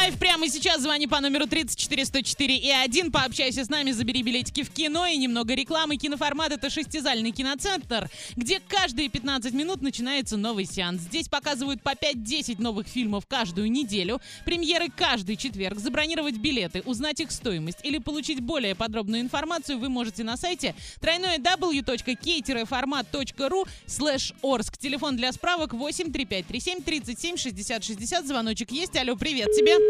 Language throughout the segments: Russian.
live прямо сейчас звони по номеру 34 104 и 1. Пообщайся с нами, забери билетики в кино и немного рекламы. Киноформат — это шестизальный киноцентр, где каждые 15 минут начинается новый сеанс. Здесь показывают по 5-10 новых фильмов каждую неделю, премьеры каждый четверг. Забронировать билеты, узнать их стоимость или получить более подробную информацию вы можете на сайте www.k-format.ru slash орск. Телефон для справок 8 3537 37 60 60. Звоночек есть. Алло, привет тебе.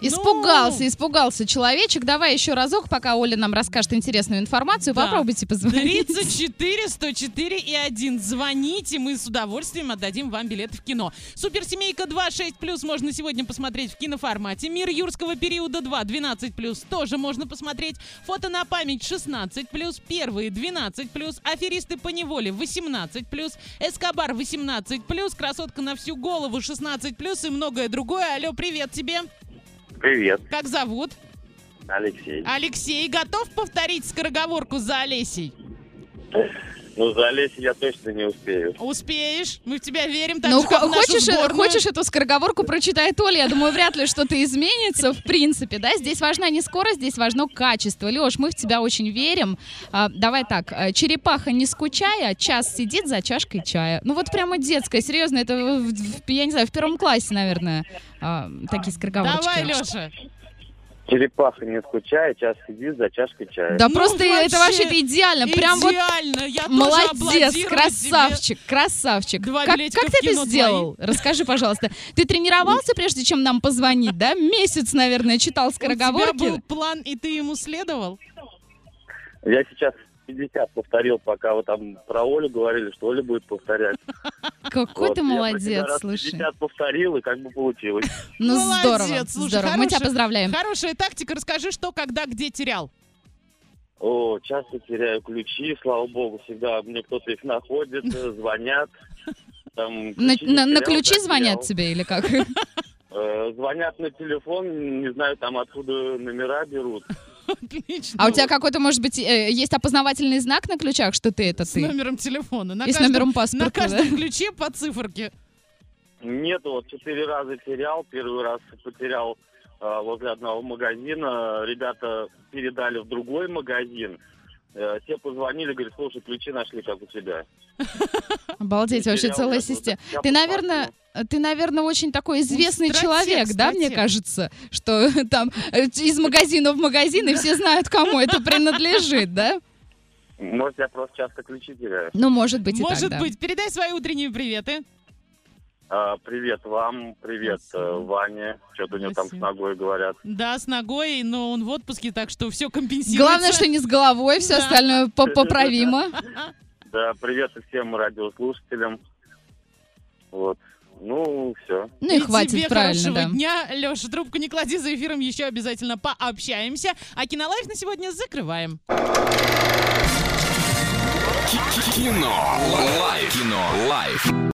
Испугался, Ну. испугался человечек. Давай еще разок, пока Оля нам расскажет интересную информацию. Да. Попробуйте позвонить. 34 104 и 1. Звоните, мы с удовольствием отдадим вам билеты в кино. Суперсемейка 2 6 плюс можно сегодня посмотреть в киноформате. Мир юрского периода 2 12 плюс тоже можно посмотреть. Фото на память 16 плюс. Первые 12 плюс. Аферисты по неволе 18 плюс. Эскобар 18 плюс. Красотка на всю голову 16 плюс и многое другое. Алло, привет тебе. Привет, Как зовут? Алексей. Алексей. Готов повторить скороговорку за Олесей? Ну, за Олесей я точно не успею. Успеешь, мы в тебя верим. Так Ну, же, как в нашу хочешь, э, сборную. хочешь эту скороговорку прочитает Оля? Я думаю, вряд ли что-то изменится, в принципе, да? Здесь важна не скорость, здесь важно качество. Леш, мы в тебя очень верим. А, давай так, э, черепаха не скучая, час сидит за чашкой чая. Ну вот прямо детская, серьезно, это, в- я не знаю, в первом классе, наверное, а, такие скороговорочки. Давай, Леша. Черепаха не скучает, час сидит за чашкой чая. Да Ну, просто это вообще вообще идеально, прям вот Идеально, я тоже Молодец, красавчик, красавчик. Два как как в ты это сделал? Расскажи, пожалуйста. Ты тренировался, прежде чем нам позвонить, да? Месяц, наверное, читал тебе. У тебя был скороговорки. план, и ты ему следовал? Я сейчас 50 повторил, пока вы там про Олю говорили, что Оля будет повторять. Какой Вот, ты молодец, слушай. 50 повторил, и как бы получилось. Ну Молодец, здорово, слушай, здорово. Мы тебя поздравляем. Хорошая тактика. Расскажи, что, когда, где терял. О, часто теряю ключи, слава богу, всегда мне кто-то их находит, звонят. Там, На, ключи на- на терял, ключи да, звонят терял. тебе или как? Э, Звонят на телефон, не знаю, там откуда номера берут. Отлично. А у тебя какой-то, может быть, э, есть опознавательный знак на ключах, что ты это С ты? номером телефона. На И с каждом- номером На паспорта, да? каждом ключе по циферке. Нет, вот четыре раза терял. Первый раз потерял э, возле одного магазина. Ребята передали в другой магазин. Э, те позвонили, говорят, слушай, ключи нашли, как у тебя. Обалдеть, вообще целая система. Ты, наверное. Ты, наверное, очень такой известный стратег, человек, да, мне кажется, что там э, из магазина в магазин, и все знают, кому это принадлежит, да? Может, я просто часто ключи теряю. Ну, может быть, и так, Может да. быть. Передай свои утренние приветы. А, привет вам, привет Спасибо. э, Ване. Что-то у него там с Спасибо. ногой говорят. Да, с ногой, но он в отпуске, так что все компенсируется. Главное, что не с головой, все Да. остальное по- поправимо. Да, привет и всем радиослушателям. Вот. Ну, все. Ну и хватит, тебе правильно, хорошего да. дня. Леша, трубку не клади, за эфиром еще обязательно пообщаемся. А Кинолайф на сегодня закрываем. Кино. Лайф. Кино. Лайф.